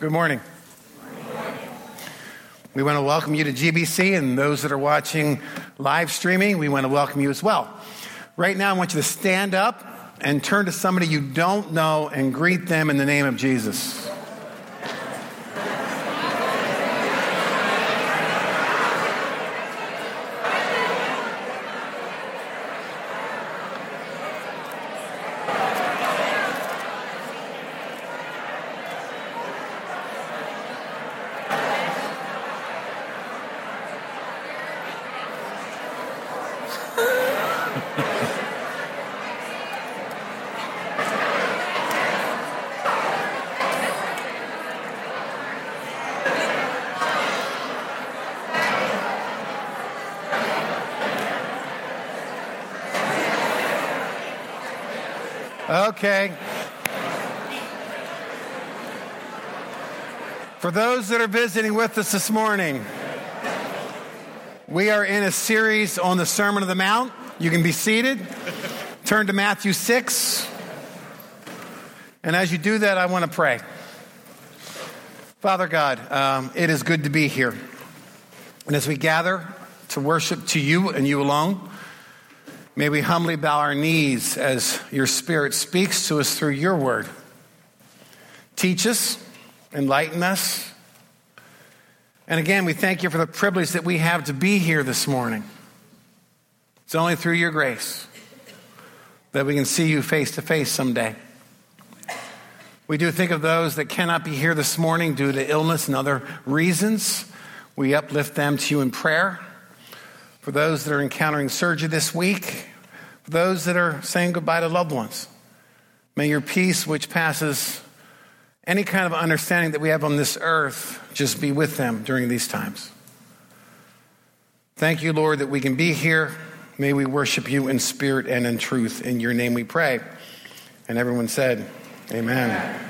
Good morning. We want to welcome you to GBC and those that are watching live streaming, we want to welcome you as well. Right now, I want you to stand up and turn to somebody you don't know and greet them in the name of Jesus. Okay. For those that are visiting with us this morning, we are in a series on the Sermon of the Mount. You can be seated. Turn to Matthew 6. And as you do that, I want to pray. Father God, um, it is good to be here. And as we gather to worship to you and you alone, May we humbly bow our knees as your Spirit speaks to us through your word. Teach us, enlighten us. And again, we thank you for the privilege that we have to be here this morning. It's only through your grace that we can see you face to face someday. We do think of those that cannot be here this morning due to illness and other reasons. We uplift them to you in prayer. For those that are encountering surgery this week, for those that are saying goodbye to loved ones, may your peace, which passes any kind of understanding that we have on this earth, just be with them during these times. Thank you, Lord, that we can be here. May we worship you in spirit and in truth. In your name we pray. And everyone said, Amen.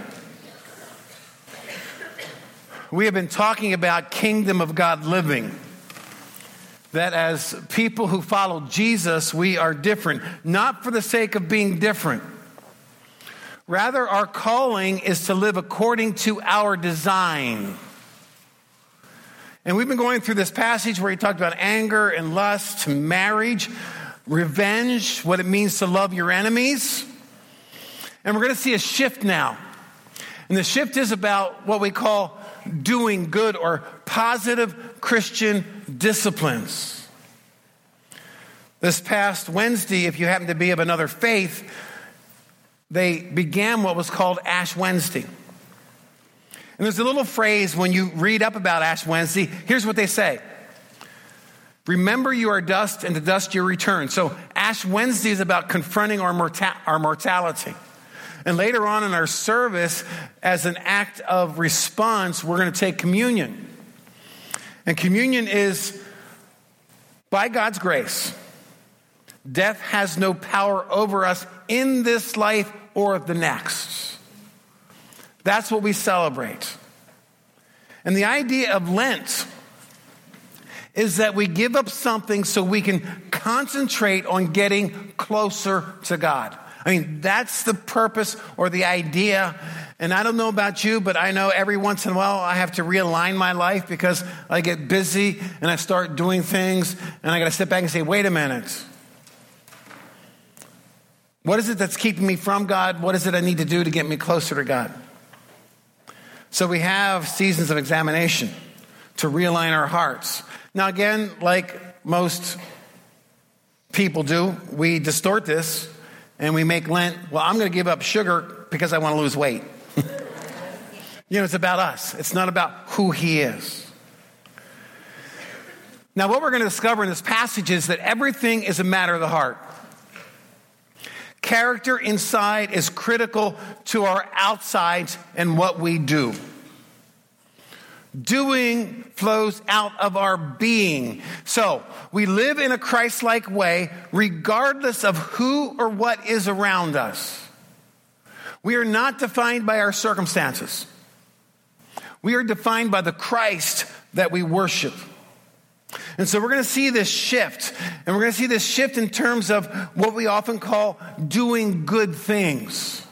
We have been talking about kingdom of God living that as people who follow Jesus, we are different, not for the sake of being different. Rather, our calling is to live according to our design. And we've been going through this passage where he talked about anger and lust, marriage, revenge, what it means to love your enemies. And we're going to see a shift now. And the shift is about what we call doing good or positive Christian disciplines. This past Wednesday, if you happen to be of another faith, they began what was called Ash Wednesday. And there's a little phrase when you read up about Ash Wednesday. Here's what they say Remember, you are dust, and to dust you return. So, Ash Wednesday is about confronting our, morta- our mortality. And later on in our service, as an act of response, we're going to take communion. And communion is by God's grace. Death has no power over us in this life or the next. That's what we celebrate. And the idea of Lent is that we give up something so we can concentrate on getting closer to God. I mean, that's the purpose or the idea. And I don't know about you, but I know every once in a while I have to realign my life because I get busy and I start doing things and I got to sit back and say, wait a minute. What is it that's keeping me from God? What is it I need to do to get me closer to God? So we have seasons of examination to realign our hearts. Now, again, like most people do, we distort this and we make Lent, well, I'm going to give up sugar because I want to lose weight. You know, it's about us, it's not about who He is. Now, what we're going to discover in this passage is that everything is a matter of the heart. Character inside is critical to our outsides and what we do. Doing flows out of our being. So we live in a Christ like way regardless of who or what is around us. We are not defined by our circumstances. We are defined by the Christ that we worship. And so we're going to see this shift. And we're going to see this shift in terms of what we often call doing good things.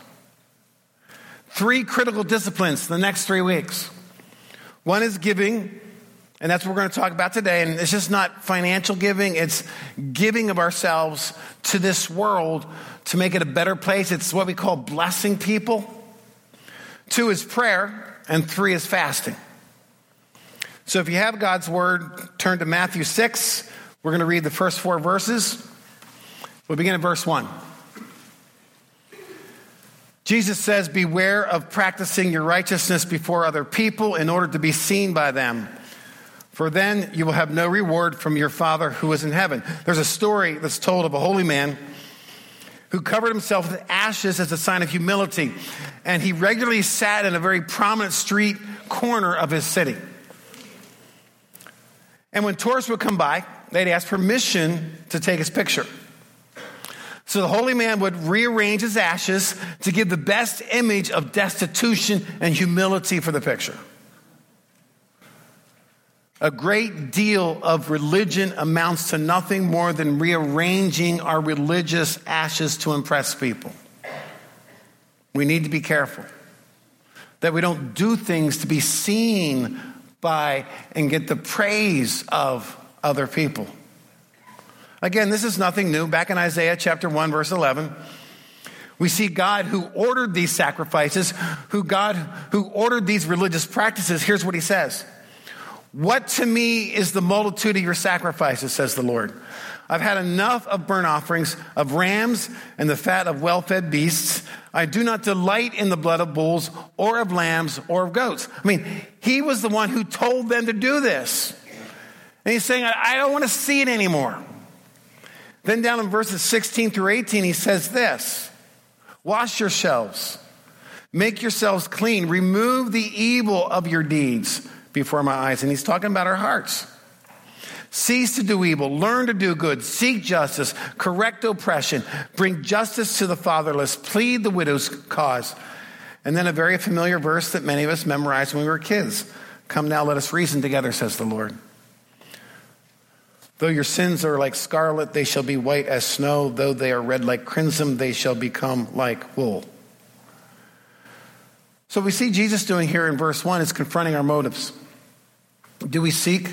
three critical disciplines the next three weeks. One is giving, and that's what we're going to talk about today. And it's just not financial giving, it's giving of ourselves to this world to make it a better place. It's what we call blessing people. Two is prayer, and three is fasting. So if you have God's word, turn to Matthew 6. We're going to read the first four verses. We'll begin at verse 1. Jesus says, Beware of practicing your righteousness before other people in order to be seen by them, for then you will have no reward from your Father who is in heaven. There's a story that's told of a holy man who covered himself with ashes as a sign of humility, and he regularly sat in a very prominent street corner of his city. And when tourists would come by, they'd ask permission to take his picture. So the holy man would rearrange his ashes to give the best image of destitution and humility for the picture. A great deal of religion amounts to nothing more than rearranging our religious ashes to impress people. We need to be careful that we don't do things to be seen by and get the praise of other people. Again, this is nothing new. Back in Isaiah chapter 1, verse 11, we see God who ordered these sacrifices, who God who ordered these religious practices. Here's what he says What to me is the multitude of your sacrifices, says the Lord. I've had enough of burnt offerings, of rams, and the fat of well fed beasts. I do not delight in the blood of bulls, or of lambs, or of goats. I mean, he was the one who told them to do this. And he's saying, I don't want to see it anymore. Then down in verses 16 through 18, he says this Wash yourselves, make yourselves clean, remove the evil of your deeds before my eyes. And he's talking about our hearts. Cease to do evil, learn to do good, seek justice, correct oppression, bring justice to the fatherless, plead the widow's cause. And then a very familiar verse that many of us memorized when we were kids. Come now, let us reason together, says the Lord. Though your sins are like scarlet, they shall be white as snow. Though they are red like crimson, they shall become like wool. So, we see Jesus doing here in verse 1 is confronting our motives. Do we seek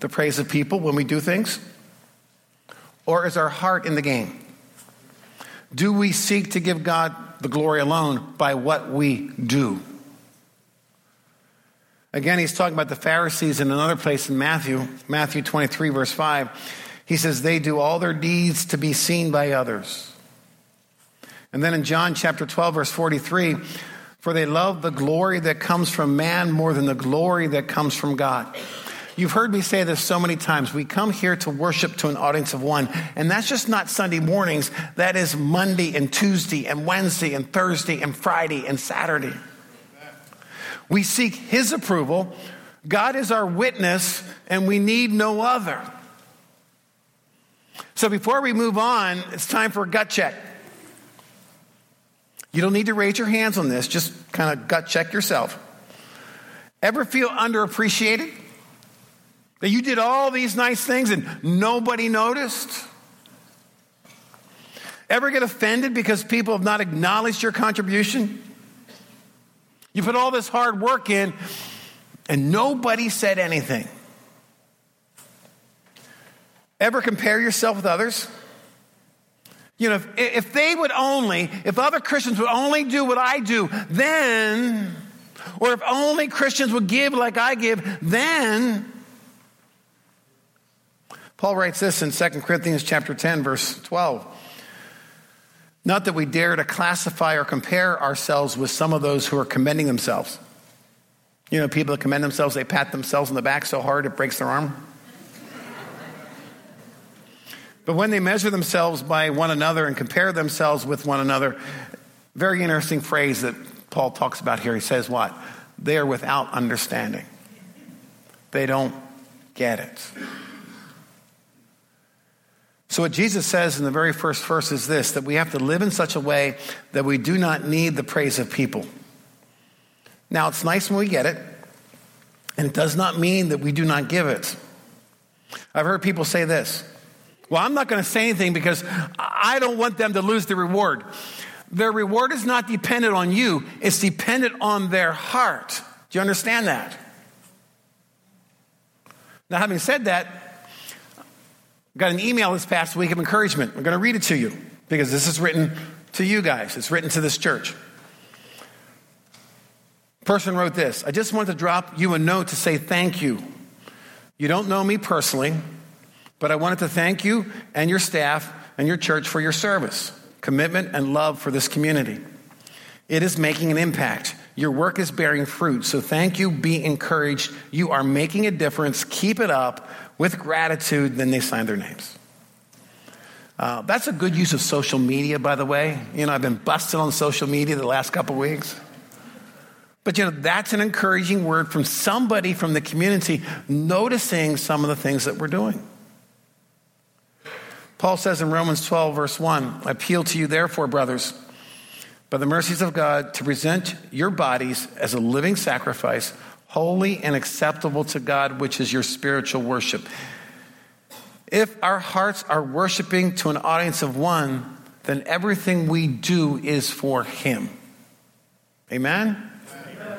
the praise of people when we do things? Or is our heart in the game? Do we seek to give God the glory alone by what we do? Again, he's talking about the Pharisees in another place in Matthew, Matthew 23, verse 5. He says, They do all their deeds to be seen by others. And then in John chapter 12, verse 43, for they love the glory that comes from man more than the glory that comes from God. You've heard me say this so many times. We come here to worship to an audience of one, and that's just not Sunday mornings. That is Monday and Tuesday and Wednesday and Thursday and Friday and Saturday. We seek His approval. God is our witness, and we need no other. So before we move on, it's time for a gut check. You don't need to raise your hands on this, just kind of gut check yourself. Ever feel underappreciated? That you did all these nice things and nobody noticed? Ever get offended because people have not acknowledged your contribution? You put all this hard work in, and nobody said anything. Ever compare yourself with others? You know, if, if they would only, if other Christians would only do what I do, then, or if only Christians would give like I give, then. Paul writes this in 2 Corinthians chapter 10, verse 12. Not that we dare to classify or compare ourselves with some of those who are commending themselves. You know, people that commend themselves, they pat themselves on the back so hard it breaks their arm. But when they measure themselves by one another and compare themselves with one another, very interesting phrase that Paul talks about here. He says, What? They are without understanding. They don't get it. So, what Jesus says in the very first verse is this that we have to live in such a way that we do not need the praise of people. Now, it's nice when we get it, and it does not mean that we do not give it. I've heard people say this Well, I'm not going to say anything because I don't want them to lose the reward. Their reward is not dependent on you, it's dependent on their heart. Do you understand that? Now, having said that, I got an email this past week of encouragement. I'm going to read it to you because this is written to you guys, it's written to this church. Person wrote this I just want to drop you a note to say thank you. You don't know me personally, but I wanted to thank you and your staff and your church for your service, commitment, and love for this community. It is making an impact. Your work is bearing fruit. So thank you. Be encouraged. You are making a difference. Keep it up with gratitude. Then they sign their names. Uh, that's a good use of social media, by the way. You know, I've been busted on social media the last couple weeks. But you know, that's an encouraging word from somebody from the community noticing some of the things that we're doing. Paul says in Romans 12, verse 1 I appeal to you, therefore, brothers, by the mercies of God, to present your bodies as a living sacrifice, holy and acceptable to God, which is your spiritual worship. If our hearts are worshiping to an audience of one, then everything we do is for Him. Amen? Amen?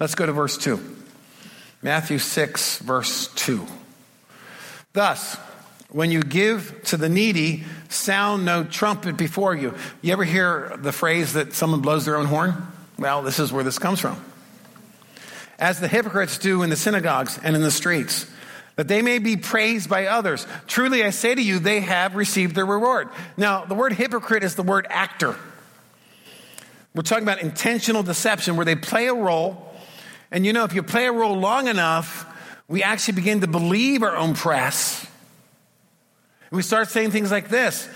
Let's go to verse 2. Matthew 6, verse 2. Thus, when you give to the needy, sound no trumpet before you. You ever hear the phrase that someone blows their own horn? Well, this is where this comes from. As the hypocrites do in the synagogues and in the streets, that they may be praised by others. Truly, I say to you, they have received their reward. Now, the word hypocrite is the word actor. We're talking about intentional deception where they play a role. And you know, if you play a role long enough, we actually begin to believe our own press we start saying things like this.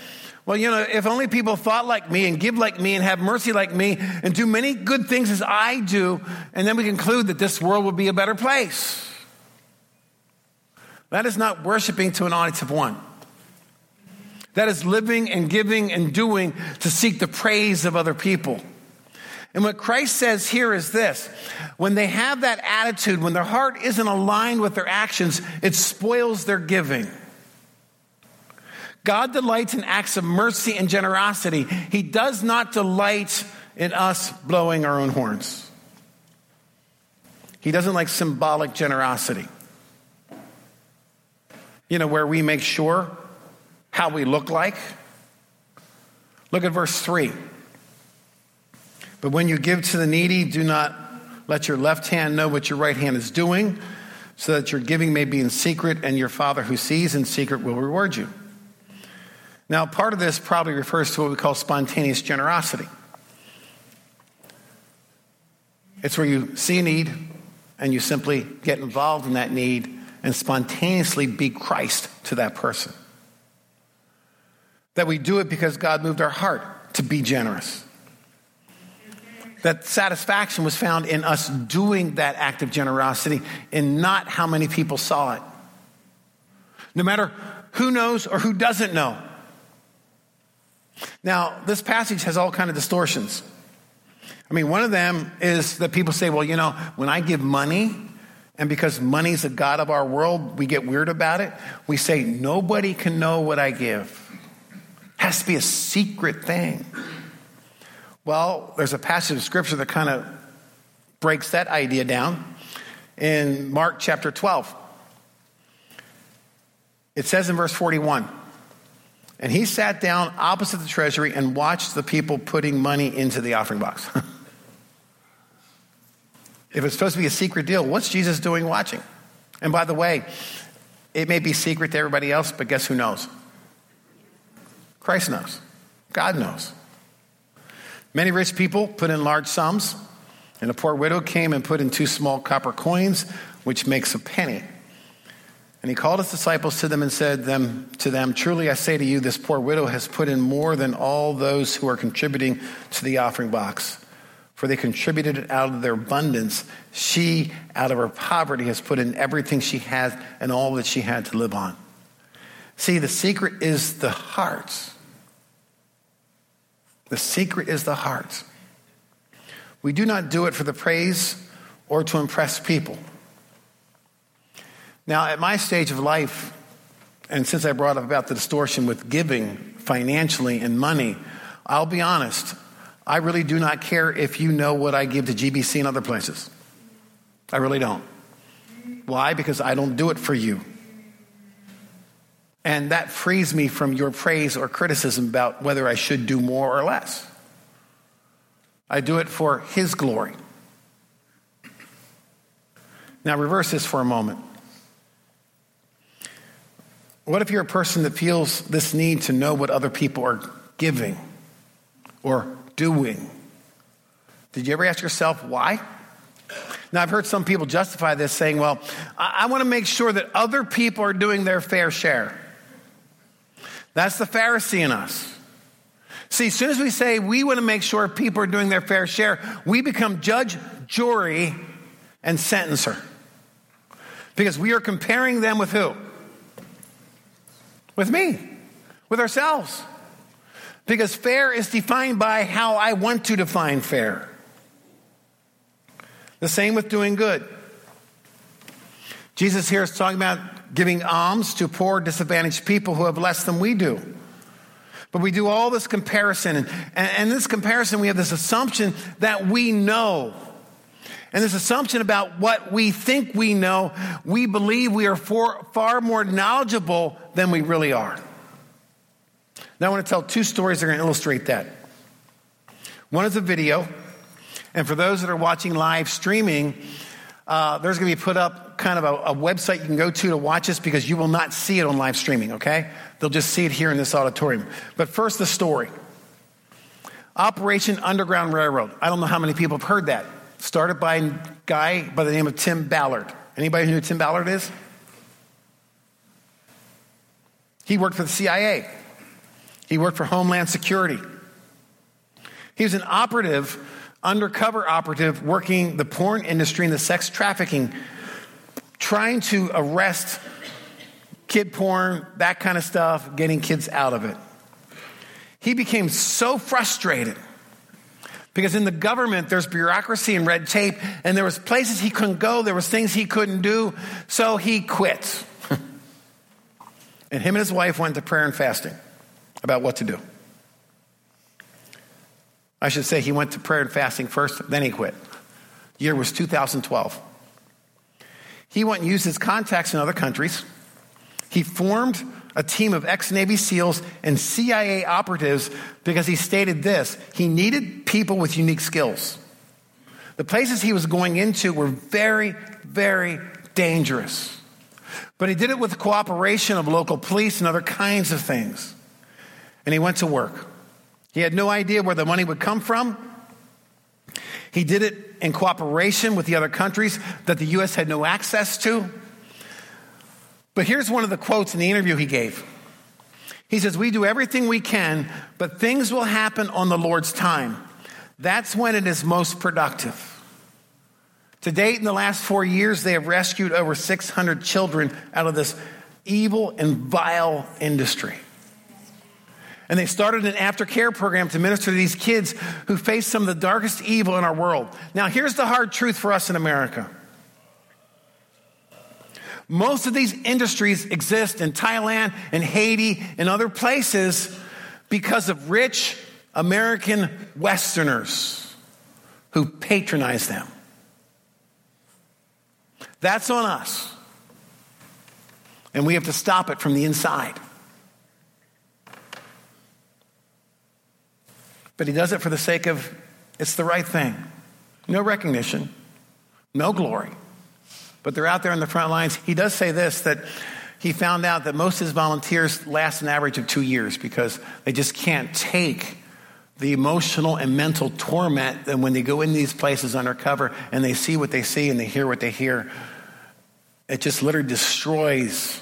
Well, you know, if only people thought like me and give like me and have mercy like me and do many good things as I do, and then we conclude that this world would be a better place. That is not worshiping to an audience of one. That is living and giving and doing to seek the praise of other people. And what Christ says here is this when they have that attitude, when their heart isn't aligned with their actions, it spoils their giving. God delights in acts of mercy and generosity. He does not delight in us blowing our own horns. He doesn't like symbolic generosity. You know, where we make sure how we look like. Look at verse 3. But when you give to the needy, do not let your left hand know what your right hand is doing, so that your giving may be in secret, and your Father who sees in secret will reward you. Now, part of this probably refers to what we call spontaneous generosity. It's where you see a need and you simply get involved in that need and spontaneously be Christ to that person. That we do it because God moved our heart to be generous. That satisfaction was found in us doing that act of generosity and not how many people saw it. No matter who knows or who doesn't know, now, this passage has all kind of distortions. I mean, one of them is that people say, well, you know, when I give money, and because money's the God of our world, we get weird about it. We say, nobody can know what I give. It has to be a secret thing. Well, there's a passage of scripture that kind of breaks that idea down in Mark chapter 12. It says in verse 41 and he sat down opposite the treasury and watched the people putting money into the offering box. if it's supposed to be a secret deal, what's Jesus doing watching? And by the way, it may be secret to everybody else, but guess who knows? Christ knows. God knows. Many rich people put in large sums, and a poor widow came and put in two small copper coins, which makes a penny. And he called his disciples to them and said them, to them, Truly I say to you, this poor widow has put in more than all those who are contributing to the offering box. For they contributed it out of their abundance. She, out of her poverty, has put in everything she has and all that she had to live on. See, the secret is the heart. The secret is the heart. We do not do it for the praise or to impress people. Now, at my stage of life, and since I brought up about the distortion with giving financially and money, I'll be honest, I really do not care if you know what I give to GBC and other places. I really don't. Why? Because I don't do it for you. And that frees me from your praise or criticism about whether I should do more or less. I do it for His glory. Now, reverse this for a moment. What if you're a person that feels this need to know what other people are giving or doing? Did you ever ask yourself why? Now, I've heard some people justify this saying, well, I, I want to make sure that other people are doing their fair share. That's the Pharisee in us. See, as soon as we say we want to make sure people are doing their fair share, we become judge, jury, and sentencer. Because we are comparing them with who? With me, with ourselves. Because fair is defined by how I want to define fair. The same with doing good. Jesus here is talking about giving alms to poor, disadvantaged people who have less than we do. But we do all this comparison, and, and, this comparison, we have this assumption that we know. And this assumption about what we think we know, we believe we are for, far more knowledgeable than we really are. Now, I want to tell two stories that are going to illustrate that. One is a video, and for those that are watching live streaming, uh, there's going to be put up kind of a, a, website you can go to to watch this because you will not see it on live streaming, okay? They'll just see it here in this auditorium. But first, the story Operation Underground Railroad. I don't know how many people have heard that. Started by a guy by the name of Tim Ballard. Anybody who knew Tim Ballard is? He worked for the CIA. He worked for Homeland Security. He was an operative, undercover operative, working the porn industry and the sex trafficking, trying to arrest kid porn, that kind of stuff, getting kids out of it. He became so frustrated because in the government there's bureaucracy and red tape and there was places he couldn't go there was things he couldn't do so he quit and him and his wife went to prayer and fasting about what to do. I should say he went to prayer and fasting first, then he quit. The Year was 2012. He went and used his contacts in other countries. He formed a team of ex Navy SEALs and CIA operatives because he stated this he needed people with unique skills. The places he was going into were very, very dangerous. But he did it with the cooperation of local police and other kinds of things and he went to work. He had no idea where the money would come from. He did it in cooperation with the other countries that the U.S. had no access to. But here's one of the quotes in the interview he gave. He says, We do everything we can, but things will happen on the Lord's time. That's when it is most productive. To date, in the last four years, they have rescued over 600 children out of this evil and vile industry. And they started an aftercare program to minister to these kids who face some of the darkest evil in our world. Now, here's the hard truth for us in America. Most of these industries exist in Thailand and Haiti and other places because of rich American Westerners who patronize them. That's on us. And we have to stop it from the inside. But he does it for the sake of it's the right thing. No recognition, no glory. But they're out there in the front lines. He does say this that he found out that most of his volunteers last an average of two years because they just can't take the emotional and mental torment that when they go in these places undercover and they see what they see and they hear what they hear, it just literally destroys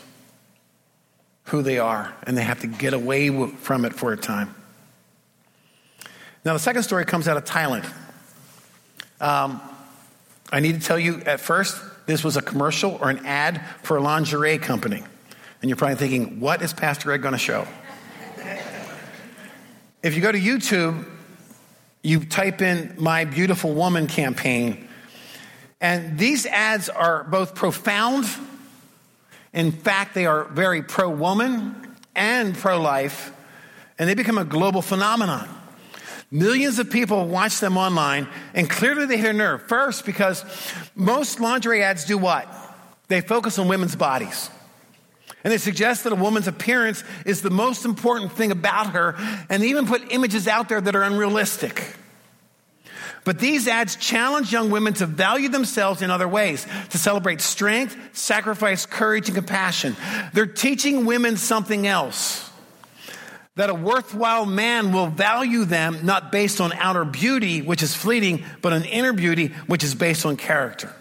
who they are and they have to get away from it for a time. Now, the second story comes out of Thailand. Um, I need to tell you at first, this was a commercial or an ad for a lingerie company. And you're probably thinking, what is Pastor Ed going to show? if you go to YouTube, you type in My Beautiful Woman campaign, and these ads are both profound. In fact, they are very pro woman and pro life, and they become a global phenomenon. Millions of people watch them online, and clearly they hit a nerve. First, because most lingerie ads do what? They focus on women's bodies. And they suggest that a woman's appearance is the most important thing about her, and they even put images out there that are unrealistic. But these ads challenge young women to value themselves in other ways, to celebrate strength, sacrifice, courage, and compassion. They're teaching women something else. That a worthwhile man will value them not based on outer beauty, which is fleeting, but on inner beauty, which is based on character.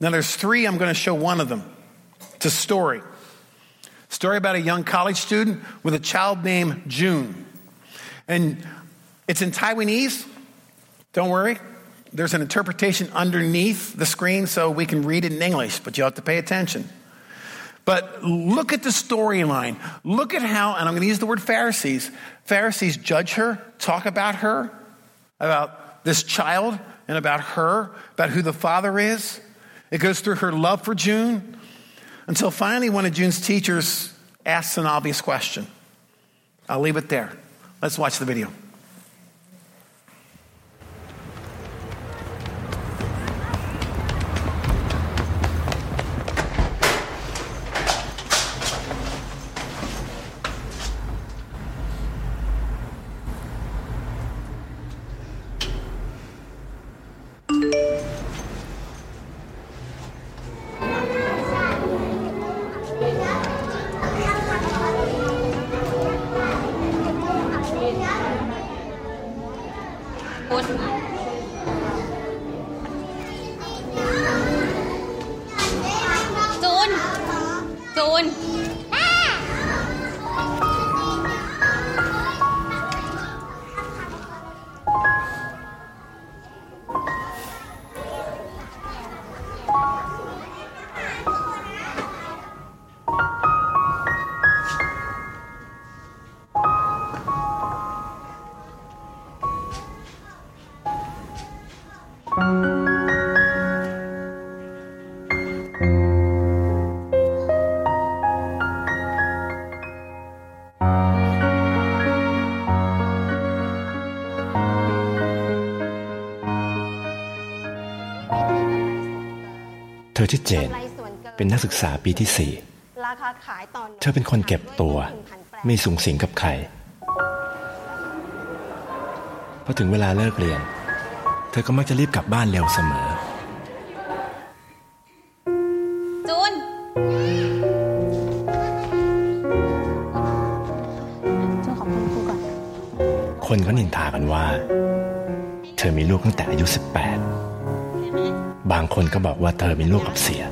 Now, there's three, I'm going to show one of them. It's a story. Story about a young college student with a child named June. And it's in Taiwanese, don't worry. There's an interpretation underneath the screen so we can read it in English, but you have to pay attention. But look at the storyline. Look at how, and I'm going to use the word Pharisees. Pharisees judge her, talk about her, about this child, and about her, about who the father is. It goes through her love for June until finally one of June's teachers asks an obvious question. I'll leave it there. Let's watch the video. 嗯。 ชื่อเจน เป็นนักศึกษาปีที่สี่เธอเป็นคนเก็บตัว ไม่สูงสิงกับใครพอถึงเวลาเลิกเรียน เธอก็มักจะรีบกลับบ้านเร็วเสมอ จูน จูนขอบคุณครูก่อน คนก็นินทากันว่า เธอมีลูกตั้งแต่อายุ 18 บางคนก็บอกว่าเธอเป็นลูกกับเสีย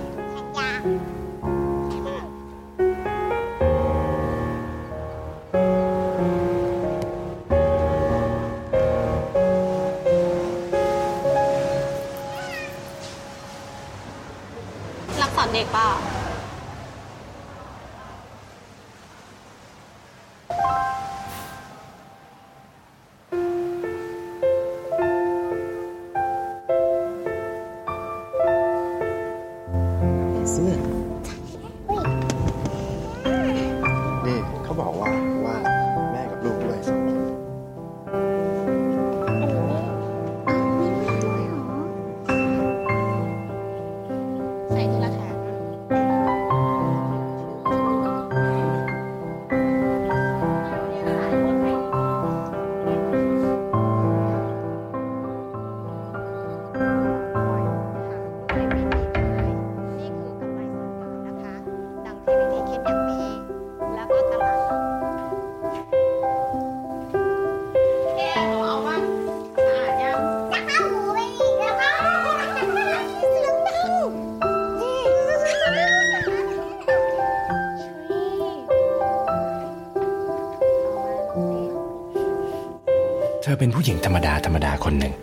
เธอเป็นผู้หญิงธรรมดาธรรมดาคนหนึ่ง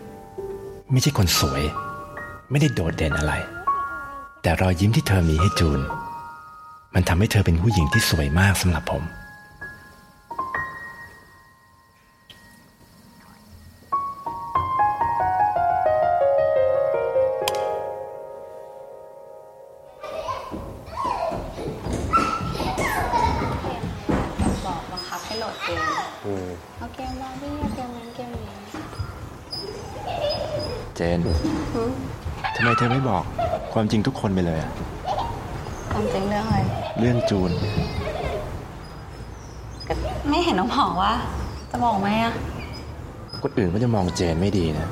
ไม่ใช่คนสวย ไม่ได้โดดเด่นอะไร แต่รอยยิ้มที่เธอมีให้จูน มันทำให้เธอเป็นผู้หญิงที่สวยมากสำหรับผม บอกบังคับให้โหลดเกมเอาเกมบาร์บี้เจนทำไมเธอไม่บอกความจริงทุกคนไปเลยอะความจริงเรื่องอะไร เรื่องจูนไม่เห็นน้องบอกว่า จะบอกไหมอะคนอื่นก็จะมองเจนไม่ดีนะ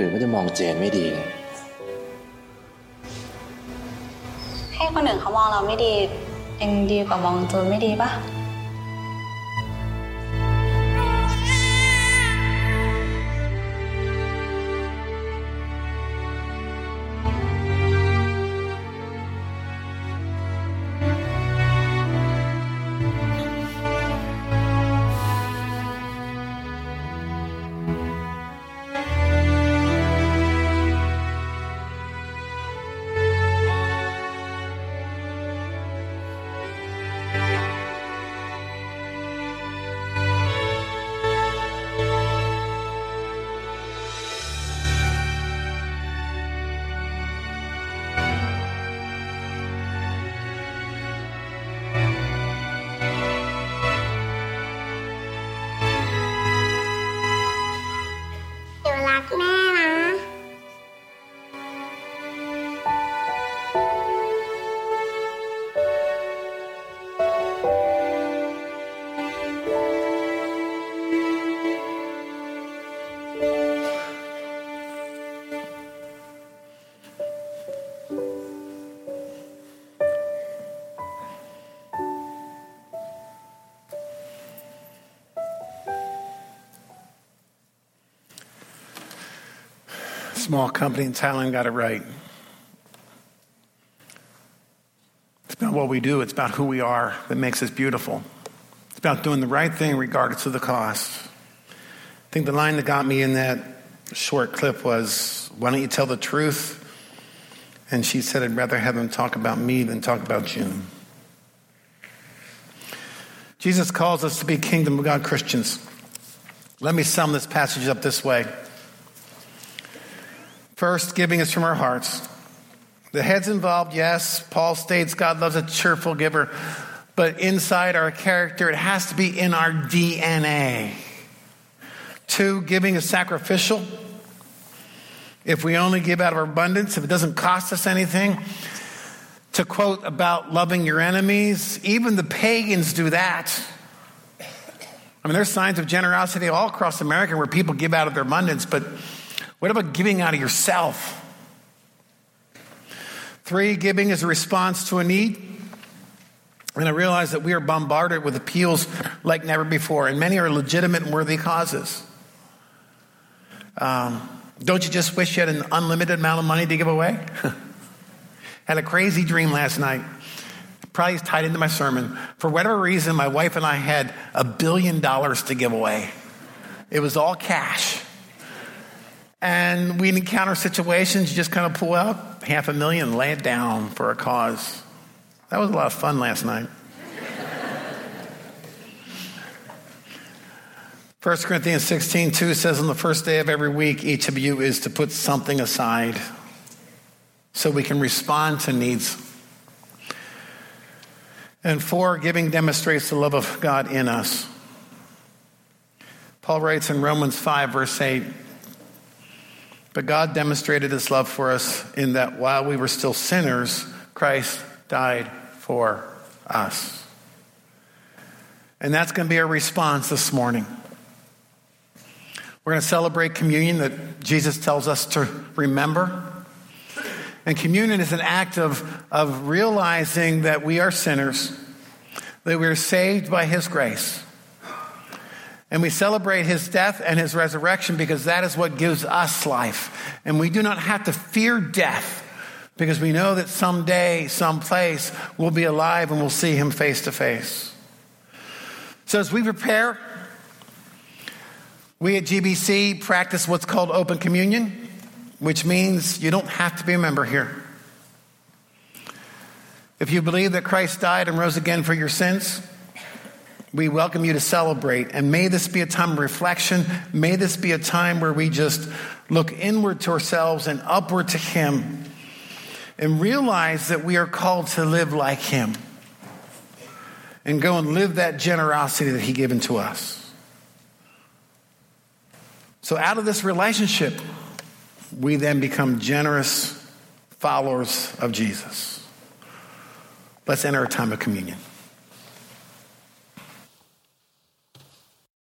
อื่นก็จะมองเจนไม่ดีนะให้คนอื่นเขามองเราไม่ดี เองดีกว่ามองจูนไม่ดีปะ Small company in Thailand got it right. It's about what we do, it's about who we are that makes us beautiful. It's about doing the right thing regardless of the cost. I think the line that got me in that short clip was, Why don't you tell the truth? And she said, I'd rather have them talk about me than talk about June. Jesus calls us to be kingdom of God Christians. Let me sum this passage up this way. First, giving is from our hearts. The head's involved, yes. Paul states God loves a cheerful giver. But inside our character, it has to be in our DNA. Two, giving is sacrificial. If we only give out of abundance, if it doesn't cost us anything, to quote about loving your enemies, even the pagans do that. I mean, there's signs of generosity all across America where people give out of their abundance, but what about giving out of yourself? Three, giving is a response to a need. And I realize that we are bombarded with appeals like never before, and many are legitimate and worthy causes. Um, don't you just wish you had an unlimited amount of money to give away? had a crazy dream last night. Probably tied into my sermon. For whatever reason, my wife and I had a billion dollars to give away. It was all cash. And we encounter situations, you just kind of pull out half a million, lay it down for a cause. That was a lot of fun last night. 1 Corinthians 16, 2 says, On the first day of every week, each of you is to put something aside so we can respond to needs. And four, giving demonstrates the love of God in us. Paul writes in Romans 5, verse 8, But God demonstrated his love for us in that while we were still sinners, Christ died for us. And that's going to be our response this morning. We're going to celebrate communion that Jesus tells us to remember. And communion is an act of, of realizing that we are sinners, that we are saved by His grace. And we celebrate His death and His resurrection because that is what gives us life. And we do not have to fear death because we know that someday, someplace, we'll be alive and we'll see Him face to face. So as we prepare, we at GBC practice what's called open communion, which means you don't have to be a member here. If you believe that Christ died and rose again for your sins, we welcome you to celebrate. And may this be a time of reflection. May this be a time where we just look inward to ourselves and upward to Him and realize that we are called to live like Him and go and live that generosity that He given to us. So, out of this relationship, we then become generous followers of Jesus. Let's enter a time of communion.